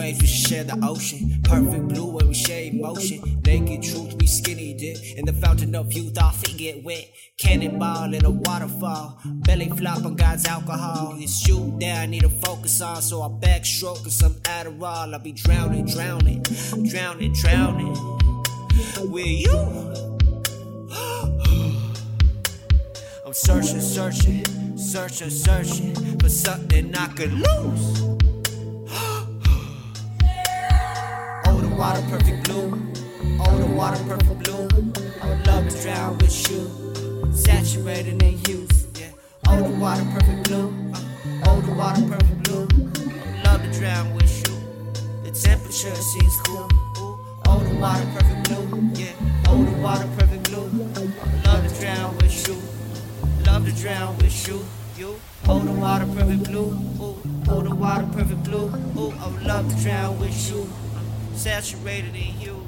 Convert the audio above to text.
Ways we share the ocean. Perfect blue when we share emotion. Naked truth, we skinny dip. In the fountain of youth, our feet get wet. Cannonball in a waterfall. Belly flop on God's alcohol. You shoot down, need to focus on. So I backstroke and some Adderall. I'll be drowning, drowning, drowning, drowning. With you. I'm searching, searching, searching, searching for something I could lose. Water perfect blue. Oh, the water perfect blue. I would love to drown with you. Saturated in youth. Yeah. Oh, the water perfect blue. Oh, the water perfect blue. I would love to drown with you. The temperature seems cool. Oh, the water perfect blue. Yeah. Oh, the water perfect blue. I would love to drown with you. Love to drown with you. You. Oh, the water perfect blue. Ooh. Oh, the water perfect blue. Ooh, I would love to drown with you. Saturated in you.